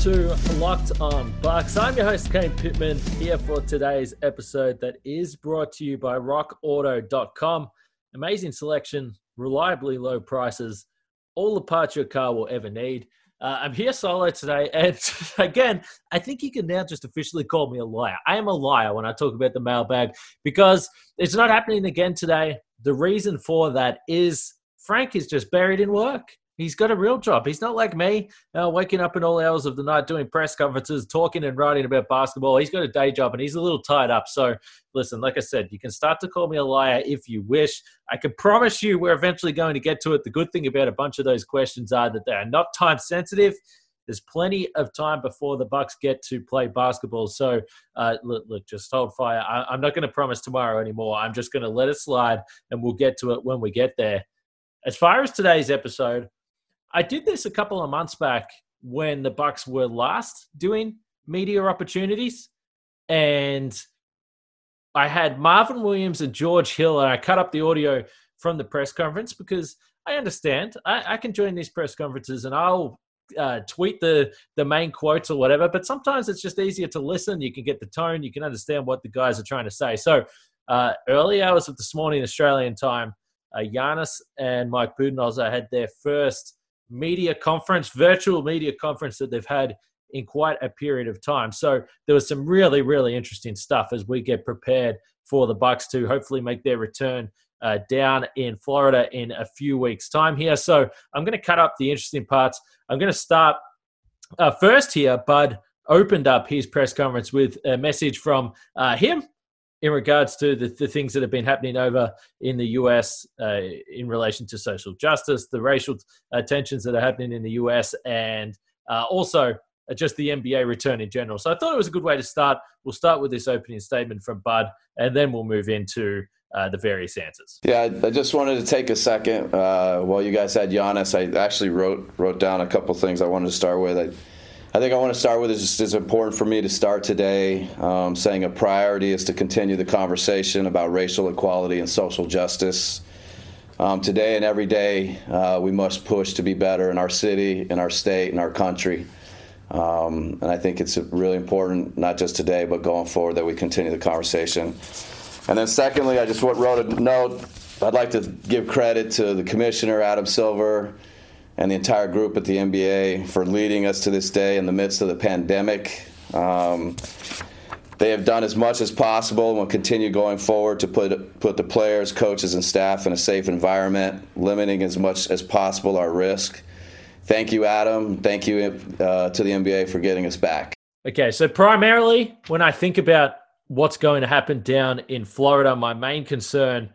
To Locked On Bucks. I'm your host, Kane Pittman, here for today's episode that is brought to you by rockauto.com. Amazing selection, reliably low prices, all the parts your car will ever need. Uh, I'm here solo today, and again, I think you can now just officially call me a liar. I am a liar when I talk about the mailbag because it's not happening again today. The reason for that is Frank is just buried in work. He's got a real job. He's not like me, uh, waking up in all hours of the night doing press conferences, talking and writing about basketball. He's got a day job and he's a little tied up. So, listen, like I said, you can start to call me a liar if you wish. I can promise you we're eventually going to get to it. The good thing about a bunch of those questions are that they are not time sensitive. There's plenty of time before the Bucks get to play basketball. So, uh, look, look, just hold fire. I, I'm not going to promise tomorrow anymore. I'm just going to let it slide, and we'll get to it when we get there. As far as today's episode, I did this a couple of months back when the Bucks were last doing media opportunities, and I had Marvin Williams and George Hill, and I cut up the audio from the press conference because I understand I, I can join these press conferences and I'll uh, tweet the the main quotes or whatever. But sometimes it's just easier to listen. You can get the tone. You can understand what the guys are trying to say. So uh, early hours of this morning Australian time, uh, Giannis and Mike Budenholzer had their first media conference, virtual media conference that they've had in quite a period of time. So there was some really, really interesting stuff as we get prepared for the Bucks to hopefully make their return uh, down in Florida in a few weeks' time here. So I'm going to cut up the interesting parts. I'm going to start uh, first here. Bud opened up his press conference with a message from uh, him in regards to the, the things that have been happening over in the US uh, in relation to social justice, the racial uh, tensions that are happening in the US, and uh, also uh, just the NBA return in general. So I thought it was a good way to start. We'll start with this opening statement from Bud, and then we'll move into uh, the various answers. Yeah, I just wanted to take a second uh, while you guys had Giannis. I actually wrote wrote down a couple things I wanted to start with. I, I think I want to start with is it's important for me to start today um, saying a priority is to continue the conversation about racial equality and social justice. Um, today and every day, uh, we must push to be better in our city, in our state, in our country. Um, and I think it's really important, not just today, but going forward, that we continue the conversation. And then, secondly, I just wrote a note. I'd like to give credit to the commissioner, Adam Silver and the entire group at the NBA for leading us to this day in the midst of the pandemic. Um, they have done as much as possible and will continue going forward to put put the players, coaches, and staff in a safe environment, limiting as much as possible our risk. Thank you, Adam. Thank you uh, to the NBA for getting us back. Okay, so primarily when I think about what's going to happen down in Florida, my main concern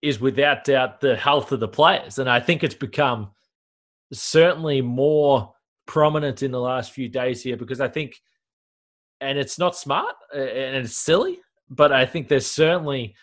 is without doubt the health of the players, and I think it's become certainly more prominent in the last few days here because I think, and it's not smart and it's silly, but I think there's certainly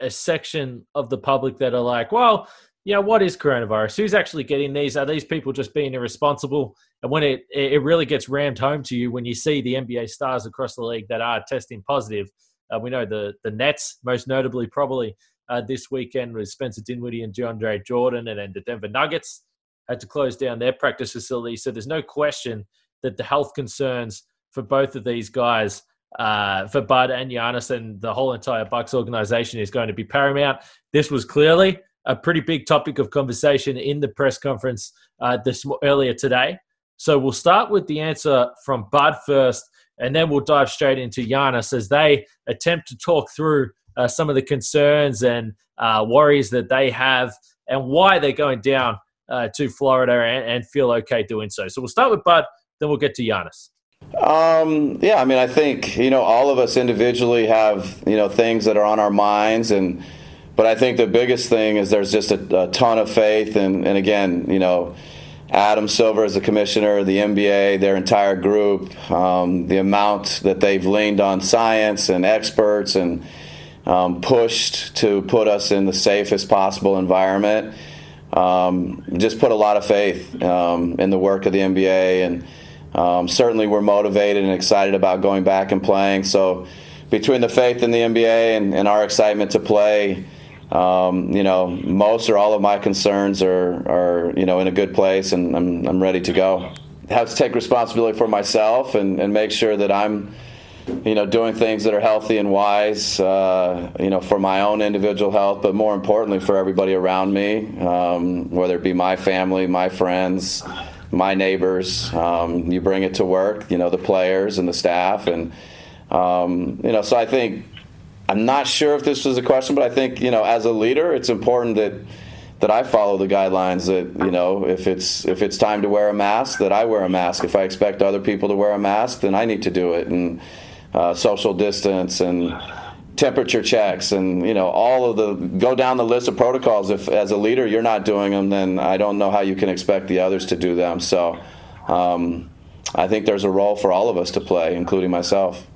a section of the public that are like, well, you know, what is coronavirus? Who's actually getting these? Are these people just being irresponsible? And when it it really gets rammed home to you when you see the NBA stars across the league that are testing positive, uh, we know the the Nets most notably probably uh, this weekend with Spencer Dinwiddie and DeAndre Jordan, and then the Denver Nuggets had to close down their practice facility. So there's no question that the health concerns for both of these guys, uh, for Bud and Giannis and the whole entire Bucks organization, is going to be paramount. This was clearly a pretty big topic of conversation in the press conference uh, this earlier today. So we'll start with the answer from Bud first, and then we'll dive straight into Giannis as they attempt to talk through uh, some of the concerns and uh, worries that they have and why they're going down uh, to Florida and, and, feel okay doing so. So we'll start with Bud, then we'll get to Giannis. Um, yeah, I mean, I think you know all of us individually have you know things that are on our minds, and but I think the biggest thing is there's just a, a ton of faith, and, and again, you know, Adam Silver as the commissioner, the NBA, their entire group, um, the amount that they've leaned on science and experts and um, pushed to put us in the safest possible environment. Um, just put a lot of faith um, in the work of the NBA, and um, certainly we're motivated and excited about going back and playing. So, between the faith in the NBA and, and our excitement to play, um, you know, most or all of my concerns are, are you know in a good place, and I'm, I'm ready to go. Have to take responsibility for myself and, and make sure that I'm you know, doing things that are healthy and wise, uh, you know, for my own individual health, but more importantly for everybody around me, um, whether it be my family, my friends, my neighbors. Um, you bring it to work, you know, the players and the staff, and um, you know, so I think I'm not sure if this was a question, but I think you know, as a leader, it's important that that I follow the guidelines. That you know, if it's if it's time to wear a mask, that I wear a mask. If I expect other people to wear a mask, then I need to do it, and uh, social distance and temperature checks and you know all of the go down the list of protocols. If as a leader you're not doing them then i don't know how you can expect the others to do them. So um, i think there's a role for all of us to play including myself.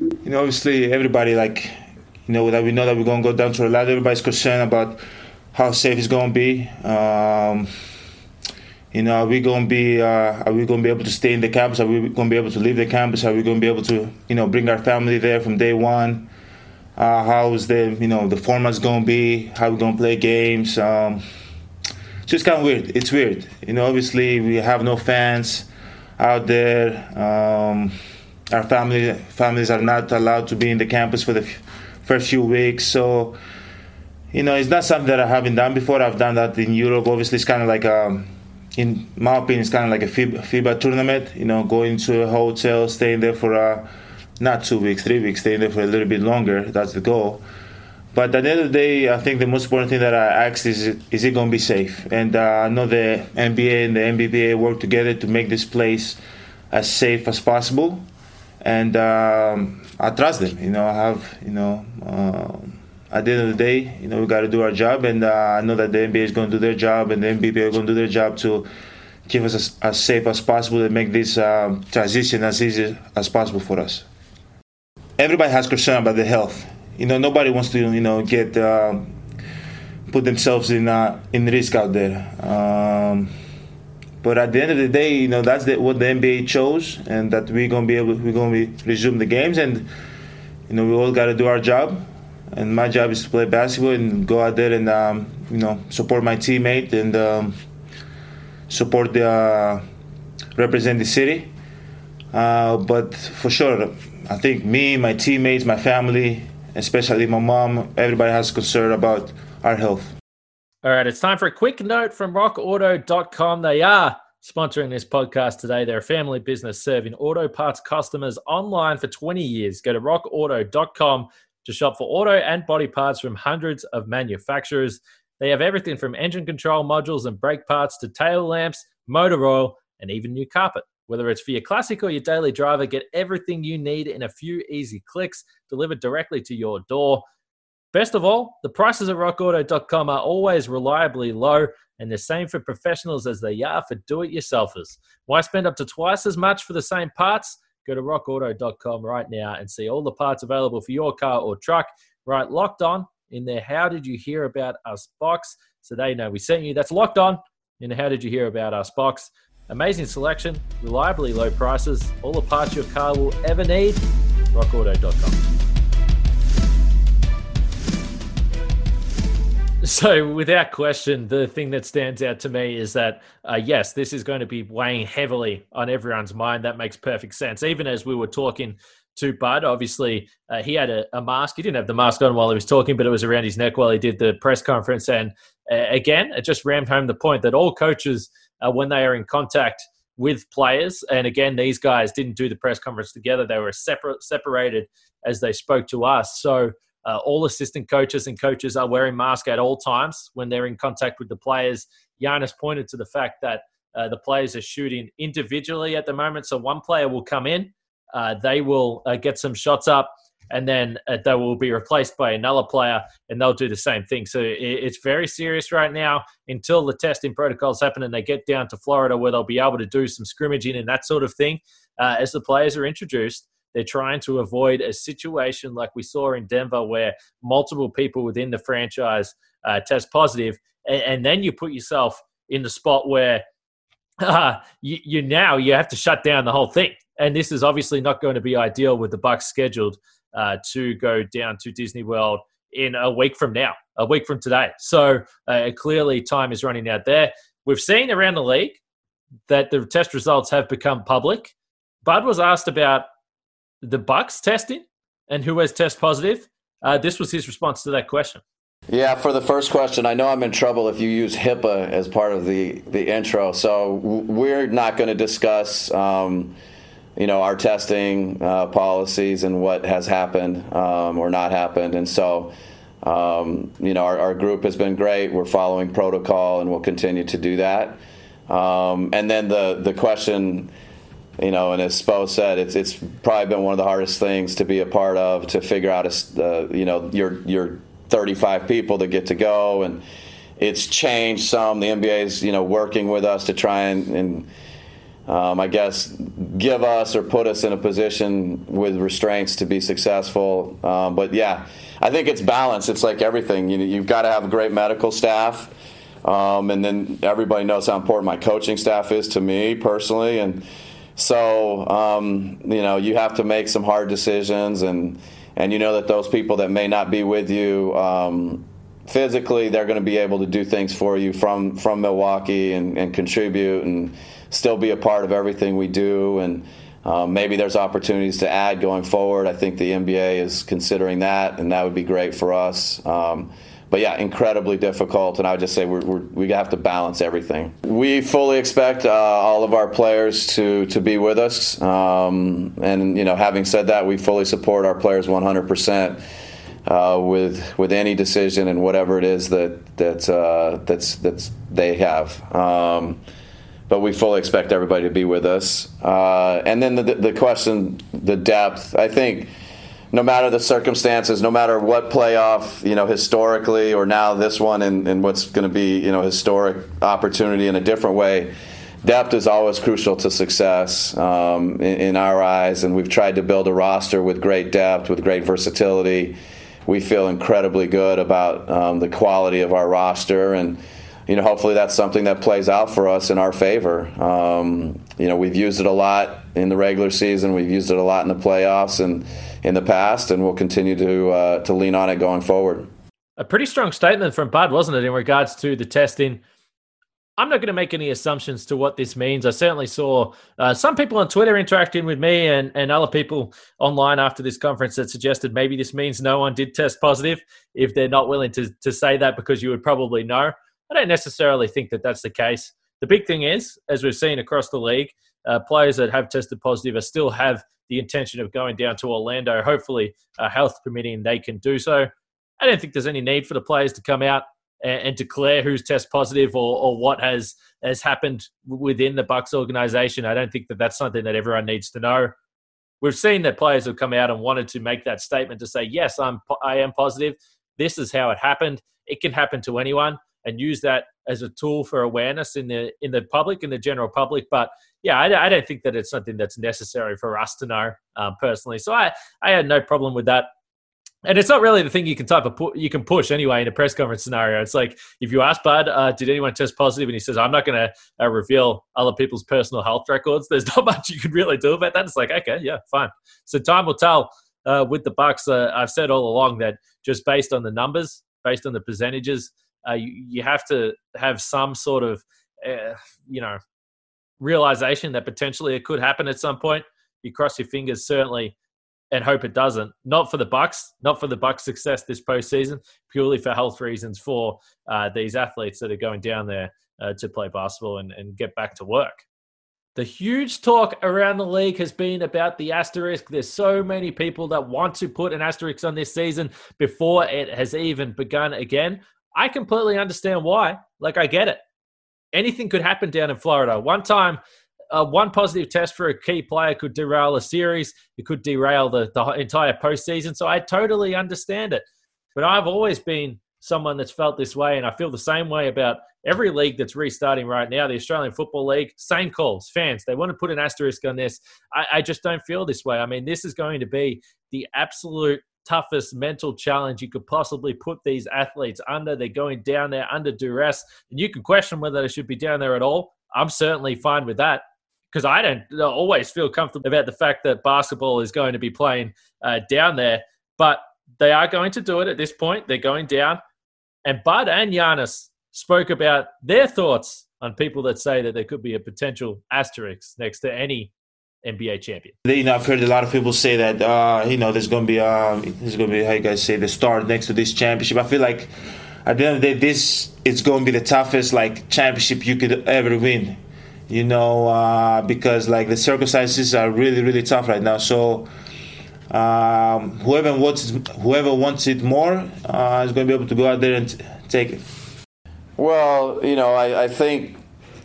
You know obviously everybody like you know that we know that we're going to go down to a lot everybody's concerned about how safe it's going to be. Um, you know, are we going to be uh, are we going to be able to stay in the campus? Are we going to be able to leave the campus? Are we going to be able to you know bring our family there from day one? Uh, how is the you know the format's going to be? How we going to play games? Um, so it's kind of weird. It's weird. You know, obviously we have no fans out there. Um, our family families are not allowed to be in the campus for the f- first few weeks. So you know, it's not something that I haven't done before. I've done that in Europe. Obviously, it's kind of like a um, in my opinion, it's kind of like a FIBA, FIBA tournament. You know, going to a hotel, staying there for uh, not two weeks, three weeks, staying there for a little bit longer. That's the goal. But at the end of the day, I think the most important thing that I asked is, is it going to be safe? And uh, I know the NBA and the NBPA work together to make this place as safe as possible. And um, I trust them. You know, I have, you know, um, at the end of the day, you know, we got to do our job, and uh, I know that the NBA is going to do their job, and the NBPA are going to do their job to keep us as, as safe as possible and make this um, transition as easy as possible for us. Everybody has concern about the health. You know, nobody wants to, you know, get uh, put themselves in uh, in risk out there. Um, but at the end of the day, you know, that's the, what the NBA chose, and that we're gonna be able, we're gonna be, resume the games, and you know, we all got to do our job and my job is to play basketball and go out there and um, you know support my teammate and um, support the uh, represent the city. Uh, but for sure, I think me, my teammates, my family, especially my mom, everybody has concern about our health. All right, it's time for a quick note from rockauto.com. They are sponsoring this podcast today. They're a family business serving auto parts customers online for 20 years. Go to rockauto.com to shop for auto and body parts from hundreds of manufacturers. They have everything from engine control modules and brake parts to tail lamps, motor oil, and even new carpet. Whether it's for your classic or your daily driver, get everything you need in a few easy clicks delivered directly to your door. Best of all, the prices at rockauto.com are always reliably low and the same for professionals as they are for do it yourselfers. Why spend up to twice as much for the same parts? Go to rockauto.com right now and see all the parts available for your car or truck. Write, locked on in there. How did you hear about us box? So they know we sent you. That's locked on in the How Did You Hear About Us box. Amazing selection, reliably low prices, all the parts your car will ever need. RockAuto.com. So, without question, the thing that stands out to me is that, uh, yes, this is going to be weighing heavily on everyone's mind. That makes perfect sense. Even as we were talking to Bud, obviously, uh, he had a, a, mask. He didn't have the mask on while he was talking, but it was around his neck while he did the press conference. And uh, again, it just rammed home the point that all coaches, uh, when they are in contact with players, and again, these guys didn't do the press conference together, they were separate, separated as they spoke to us. So, uh, all assistant coaches and coaches are wearing masks at all times when they're in contact with the players. Giannis pointed to the fact that uh, the players are shooting individually at the moment. So one player will come in, uh, they will uh, get some shots up, and then uh, they will be replaced by another player, and they'll do the same thing. So it, it's very serious right now until the testing protocols happen and they get down to Florida where they'll be able to do some scrimmaging and that sort of thing. Uh, as the players are introduced, they're trying to avoid a situation like we saw in Denver where multiple people within the franchise uh, test positive, and, and, then you put yourself in the spot where uh, you, you now you have to shut down the whole thing. And this is obviously not going to be ideal with the Bucks scheduled uh, to go down to Disney World in a week from now, a week from today. So uh, clearly, time is running out there. We've seen around the league that the test results have become public. Bud was asked about the Bucks testing and who has test positive. Uh, this was his response to that question. Yeah, for the first question, I know I'm in trouble if you use HIPAA as part of the, the intro. So we're not going to discuss, um, you know, our testing uh, policies and what has happened um, or not happened. And so, um, you know, our, our, group has been great. We're following protocol, and we'll continue to do that. Um, and then the the question you know, and as Spo said, it's it's probably been one of the hardest things to be a part of to figure out, a, uh, you know, your your 35 people that get to go, and it's changed some. The NBA is you know working with us to try and, and um, I guess give us or put us in a position with restraints to be successful. Um, but yeah, I think it's balance. It's like everything. You know, you've got to have a great medical staff. Um, and then everybody knows how important my coaching staff is to me personally, and so um, you know you have to make some hard decisions, and and you know that those people that may not be with you um, physically, they're going to be able to do things for you from from Milwaukee and, and contribute and still be a part of everything we do and. Um, maybe there's opportunities to add going forward. I think the NBA is considering that, and that would be great for us. But yeah, incredibly difficult. And I would just say we're, we're, we have to balance everything. We fully expect uh, all of our players to to be with us. Um, and you know, having said that, we fully support our players 100 percent. Uh, with with any decision and whatever it is that that uh, that's that's they have. Um, but we fully expect everybody to be with us. Uh, and then the, the question, the depth. I think no matter the circumstances, no matter what playoff, you know, historically or now this one and, and what's going to be, you know, historic opportunity in a different way, depth is always crucial to success um, in, in, our eyes. And we've tried to build a roster with great depth, with great versatility. We feel incredibly good about um, the quality of our roster and you know, hopefully that's something that plays out for us in our favor. Um, you know, we've used it a lot in the regular season. We've used it a lot in the playoffs and in the past, and we'll continue to uh, to lean on it going forward. A pretty strong statement from Bud, wasn't it, in regards to the testing? I'm not going to make any assumptions to what this means. I certainly saw uh, some people on Twitter interacting with me and, and other people online after this conference that suggested maybe this means no one did test positive. If they're not willing to, to say that because you would probably know. I don't necessarily think that that's the case. The big thing is, as we've seen across the league, uh, players that have tested positive are still have the intention of going down to Orlando. Hopefully, uh, health permitting, they can do so. I don't think there's any need for the players to come out and, and declare who's test positive or, or what has has happened within the Bucks organization. I don't think that that's something that everyone needs to know. We've seen that players have come out and wanted to make that statement to say, "Yes, I'm I am positive. This is how it happened. It can happen to anyone." And use that as a tool for awareness in the in the public in the general public but yeah I, I don't think that it's something that's necessary for us to know um, personally so I, I had no problem with that and it's not really the thing you can type of pu- you can push anyway in a press conference scenario. It's like if you ask Bud, uh, did anyone test positive, and he says, "I'm not going to uh, reveal other people's personal health records." There's not much you can really do about that. It's like, okay, yeah, fine. So time will tell. Uh, with the Bucks, uh, I've said all along that just based on the numbers, based on the percentages, uh, you, you, have to have some sort of, uh, you know, realization that potentially it could happen at some point. You cross your fingers certainly and hope it doesn't. Not for the Bucks, not for the Bucks' success this postseason, purely for health reasons for uh, these athletes that are going down there uh, to play basketball and, and get back to work. The huge talk around the league has been about the asterisk. There's so many people that want to put an asterisk on this season before it has even begun again. I completely understand why. Like, I get it. anything could happen down in Florida. One time, uh, one positive test for a key player could derail a series. It could derail the, the entire postseason. So I totally understand it. But I've always been someone that's felt this way, and I feel the same way about every league that's restarting right now. The Australian Football League, same calls. Fans, they want to put an asterisk on this. I, I just don't feel this way. I mean, this is going to be the absolute toughest mental challenge you could possibly put these athletes under. They're going down there under duress, and you can question whether they should be down there at all. I'm certainly fine with that because I don't always feel comfortable about the fact that basketball is going to be playing uh, down there. But they are going to do it at this point. They're going down. And Bud and Giannis spoke about their thoughts on people that say that there could be a potential asterisk next to any NBA champion. You know, I've heard a lot of people say that uh, you know there's going to be uh, there's going to be how you guys say the star next to this championship. I feel like at the end of the day, this is going to be the toughest like championship you could ever win. You know, uh, because like the circumstances are really really tough right now. So um, whoever wants whoever wants it more uh, is going to be able to go out there and t- take it. Well, you know, I, I, think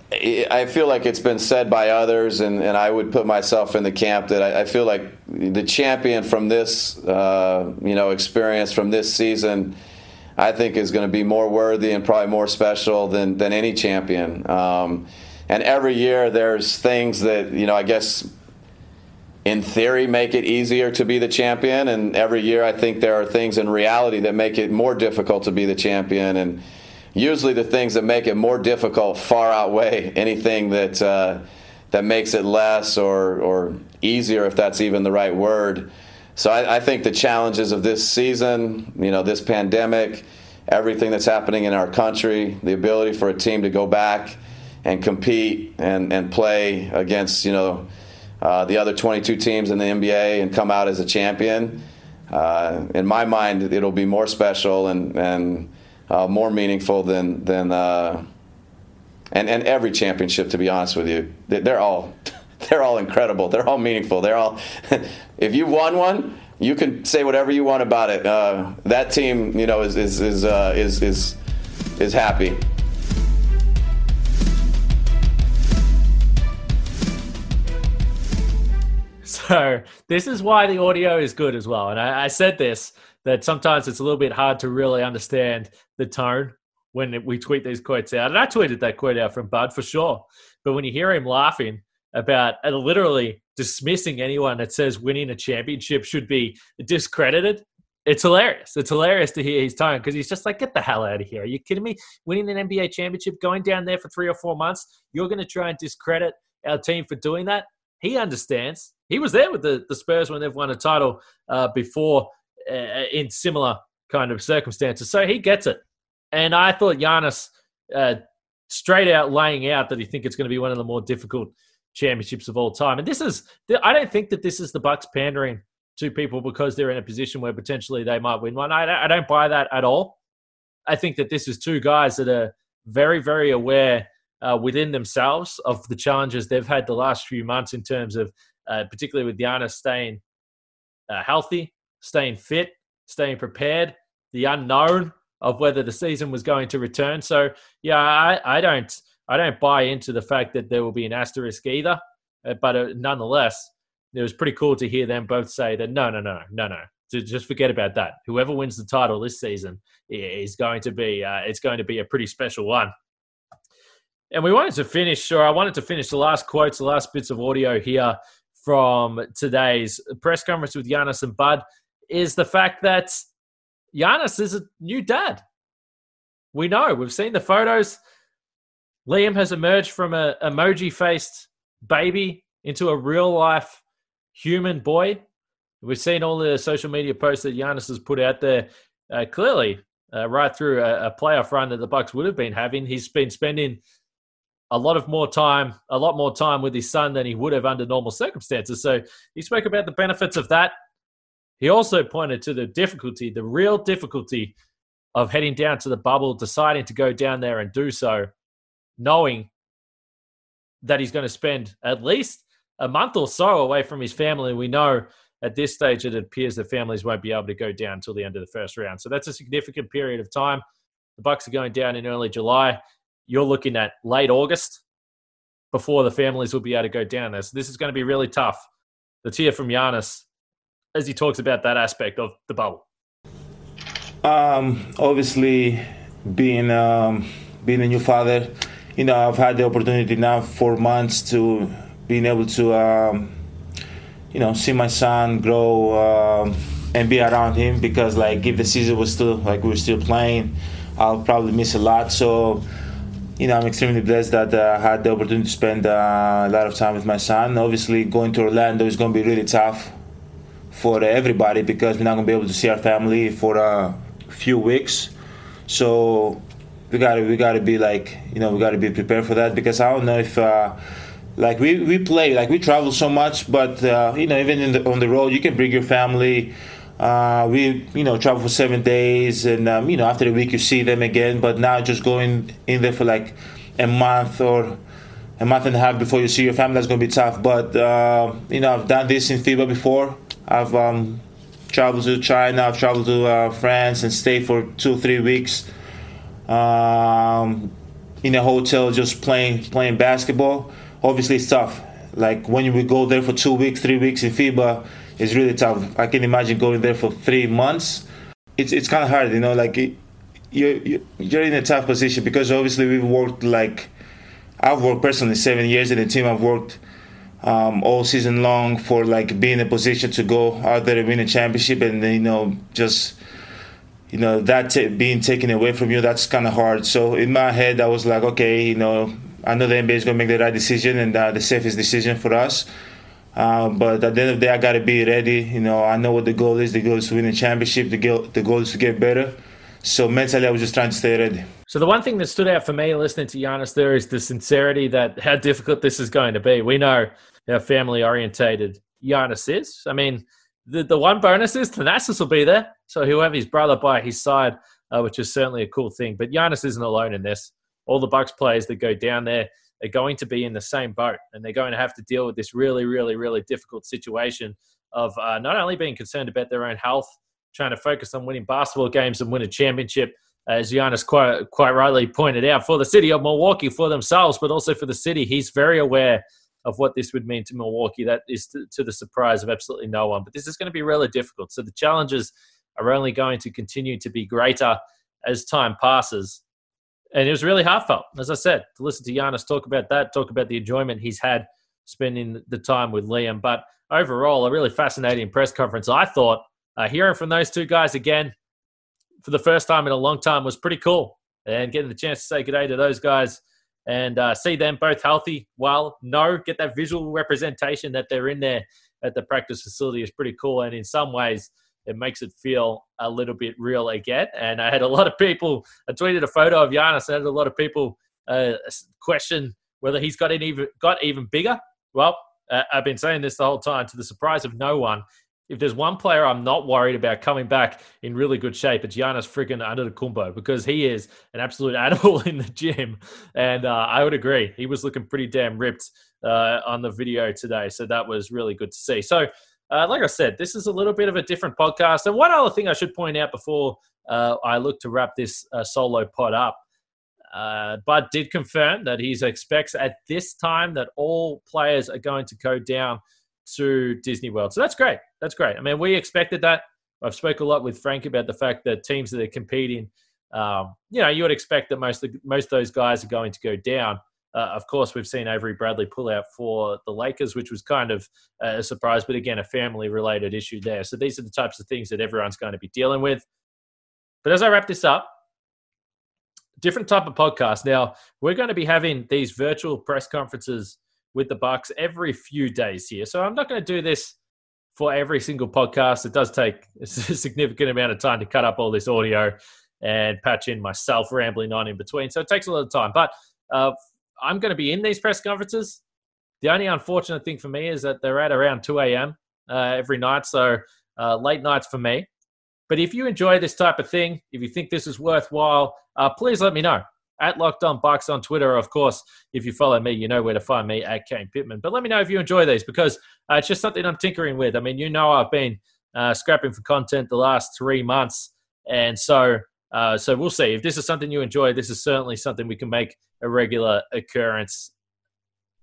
I feel like it's been said by others, and, and I would put myself in the camp that I, I feel like the champion from this, uh, you know, experience from this season, I think is going to be more worthy and probably more special than than any champion. Um, and every year there's things that you know, I guess in theory make it easier to be the champion and every year i think there are things in reality that make it more difficult to be the champion and usually the things that make it more difficult far outweigh anything that uh, that makes it less or or easier if that's even the right word. So I, I think the challenges of this season you know this pandemic everything that's happening in our country the ability for a team to go back and compete and, and play against you know uh, the other 22 teams in the NBA and come out as a champion, uh, in my mind, it'll be more special and, and uh, more meaningful than than uh, and and every championship. To be honest with you, they're all they're all incredible. They're all meaningful. They're all. if you won one, you can say whatever you want about it. Uh, that team, you know, is is is uh, is, is is happy. So this is why the audio is good as well. And I, I, said this that sometimes it's a little bit hard to really understand the tone when we tweet these quotes out. And I tweeted that quote out from Bud for sure. But when you hear him laughing about uh, literally dismissing anyone that says winning a championship should be discredited, it's hilarious. It's hilarious to hear his tone because he's just like, get the hell out of here. Are you kidding me? Winning an NBA championship, going down there for three or four months, you're going to try and discredit our team for doing that? He understands he was there with the, the Spurs when they've won a title uh, before uh, in similar kind of circumstances. So he gets it. And I thought Giannis uh, straight out laying out that he think it's going to be one of the more difficult championships of all time. And this is, I don't think that this is the Bucks pandering to people because they're in a position where potentially they might win one. I, I don't buy that at all. I think that this is two guys that are very, very aware uh, within themselves of the challenges they've had the last few months in terms of uh, particularly with Giannis staying uh, healthy, staying fit, staying prepared, the unknown of whether the season was going to return. So yeah, I, I don't I don't buy into the fact that there will be an asterisk either. Uh, but uh, nonetheless, it was pretty cool to hear them both say that no, no, no, no, no. To just forget about that. Whoever wins the title this season is going to be uh, it's going to be a pretty special one. And we wanted to finish, or I wanted to finish the last quotes, the last bits of audio here from today's press conference with Giannis and Bud is the fact that Giannis is a new dad. We know, we've seen the photos. Liam has emerged from a emoji faced baby into a real life human boy. We've seen all the social media posts that Giannis has put out there. Uh, clearly, uh, right through a, a playoff run that the Bucks would have been having, he's been spending a lot of more time, a lot more time with his son than he would have under normal circumstances. So he spoke about the benefits of that. He also pointed to the difficulty, the real difficulty of heading down to the bubble, deciding to go down there and do so, knowing that he's going to spend at least a month or so away from his family. We know at this stage it appears that families won't be able to go down until the end of the first round. So that's a significant period of time. The Bucks are going down in early July. you're looking at late August before the families will be able to go down there. So this is going to be really tough. Let's hear from Giannis as he talks about that aspect of the bubble. Um, obviously, being um, being a new father, you know, I've had the opportunity now for months to being able to, um, you know, see my son grow um, and be around him because, like, if the season was still like we were still playing, I'll probably miss a lot. So you know, I'm extremely blessed that uh, I had the opportunity to spend uh, a lot of time with my son. Obviously, going to Orlando is going to be really tough for everybody because we're not to be able to see our family for a few weeks. So we got to we got to be like you know we got to be prepared for that because I don't know if. Uh, like we, we play like we travel so much but uh, you know even the, on the road you can bring your family uh, we you know travel for seven days, and um, you know after a week you see them again. But now just going in there for like a month or a month and a half before you see your family, that's going to be tough. But uh, you know I've done this in FIBA before. I've um, traveled to China, I've traveled to uh, France, and stayed for two three weeks um, in a hotel just playing playing basketball. Obviously, it's tough. Like when you go there for two weeks, three weeks in FIBA it's really tough. I can imagine going there for three months. It's it's kind of hard, you know. Like you you're in a tough position because obviously we've worked like I've worked personally seven years in the team. I've worked um, all season long for like being in a position to go out there and win a championship, and you know just you know that t- being taken away from you that's kind of hard. So in my head, I was like, okay, you know, I know the NBA is to make the right decision and uh, the safest decision for us. Uh, but at the end of the day, I got to be ready. You know, I know what the goal is. The goal is to win a championship. The goal, the goal is to get better. So mentally, I was just trying to stay ready. So the one thing that stood out for me listening to Giannis there is the sincerity that how difficult this is going to be. We know how family orientated Giannis is. I mean, the, the one bonus is Thanasis will be there, so he'll have his brother by his side, uh, which is certainly a cool thing. But Giannis isn't alone in this. All the Bucks players that go down there are going to be in the same boat and they're going to have to deal with this really, really, really difficult situation of uh, not only being concerned about their own health, trying to focus on winning basketball games and win a championship, as Giannis quite, quite rightly pointed out, for the city of Milwaukee, for themselves, but also for the city. He's very aware of what this would mean to Milwaukee. That is to, to the surprise of absolutely no one. But this is going to be really difficult. So the challenges are only going to continue to be greater as time passes and it was really heartfelt, as I said, to listen to Giannis talk about that, talk about the enjoyment he's had spending the time with Liam. But overall, a really fascinating press conference. I thought uh, hearing from those two guys again for the first time in a long time was pretty cool. And getting the chance to say good day to those guys and uh, see them both healthy, well, no, get that visual representation that they're in there at the practice facility is pretty cool. And in some ways, it makes it feel a little bit real again. And I had a lot of people, I tweeted a photo of Giannis, I had a lot of people uh, question whether he's got even got even bigger. Well, uh, I've been saying this the whole time to the surprise of no one. If there's one player I'm not worried about coming back in really good shape, it's Giannis freaking Antetokounmpo because he is an absolute animal in the gym, and uh, I would agree he was looking pretty damn ripped uh, on the video today. So that was really good to see. So uh, like I said, this is a little bit of a different podcast. And one other thing I should point out before uh, I look to wrap this uh, solo pod up, uh, Bud did confirm that he expects at this time that all players are going to go down to Disney World. So that's great. That's great. I mean, we expected that. I've spoke a lot with Frank about the fact that teams that are competing, um, you know, you would expect that most of, most of those guys are going to go down. Uh, of course, we've seen Avery Bradley pull out for the Lakers, which was kind of a surprise, but again, a family related issue there. So these are the types of things that everyone's going to be dealing with. But as I wrap this up, different type of podcast. Now, we're going to be having these virtual press conferences with the Bucks every few days here. So I'm not going to do this for every single podcast. It does take a significant amount of time to cut up all this audio and patch in myself rambling on in between. So it takes a lot of time. But uh, I'm going to be in these press conferences. The only unfortunate thing for me is that they're at around 2 a.m. Uh, every night, so uh, late nights for me. But if you enjoy this type of thing, if you think this is worthwhile, uh, please let me know. At Locked On Bucks on Twitter, of course. If you follow me, you know where to find me at Kane Pittman. But let me know if you enjoy these because uh, it's just something I'm tinkering with. I mean, you know, I've been uh, scrapping for content the last three months, and so Uh, so we'll see. If this is something you enjoy, this is certainly something we can make a regular occurrence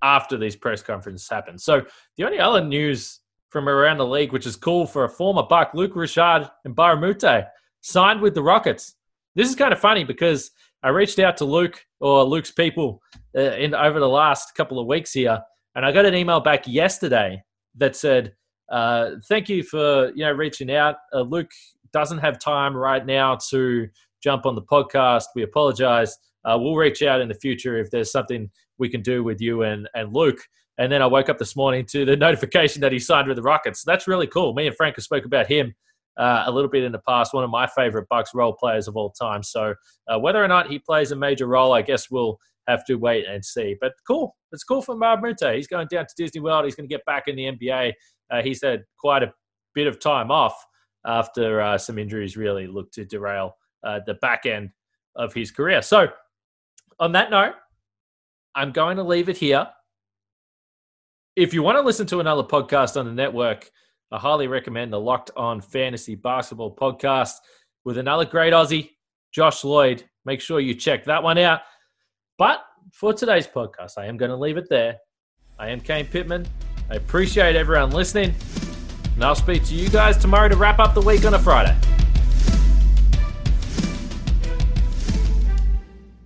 after these press conferences happen. So the only other news from around the league, which is cool for a former Buck, Luke Richard and Moute, signed with the Rockets. This is kind of funny because I reached out to Luc or Luc's people uh, in over the last couple of weeks here, and I got an email back yesterday that said, uh, "Thank you for you know reaching out. Uh, Luc doesn't have time right now to jump on the podcast. We apologize. Uh, we'll reach out in the future if there's something we can do with you and and Luke." And then I woke up this morning to the notification that he signed with the Rockets. So that's really cool. Me and Frank have spoke about him uh, a little bit in the past. One of my favorite Bucks role players of all time. So uh, whether or not he plays a major role, I guess we'll have to wait and see. But cool, it's cool for a He's going down to Disney World. He's going to get back in the NBA. Uh, he's had quite a bit of time off after uh, some injuries really looked to derail uh, the back end of his career. So on that note, I'm going to leave it here. If you want to listen to another podcast on the network, I highly recommend the Locked On Fantasy Basketball podcast with another great Aussie, Josh Lloyd. Make sure you check that one out. But for today's podcast, I am going to leave it there. I am Kane Pittman. I appreciate everyone listening. And I'll speak to you guys tomorrow to wrap up the week on a Friday.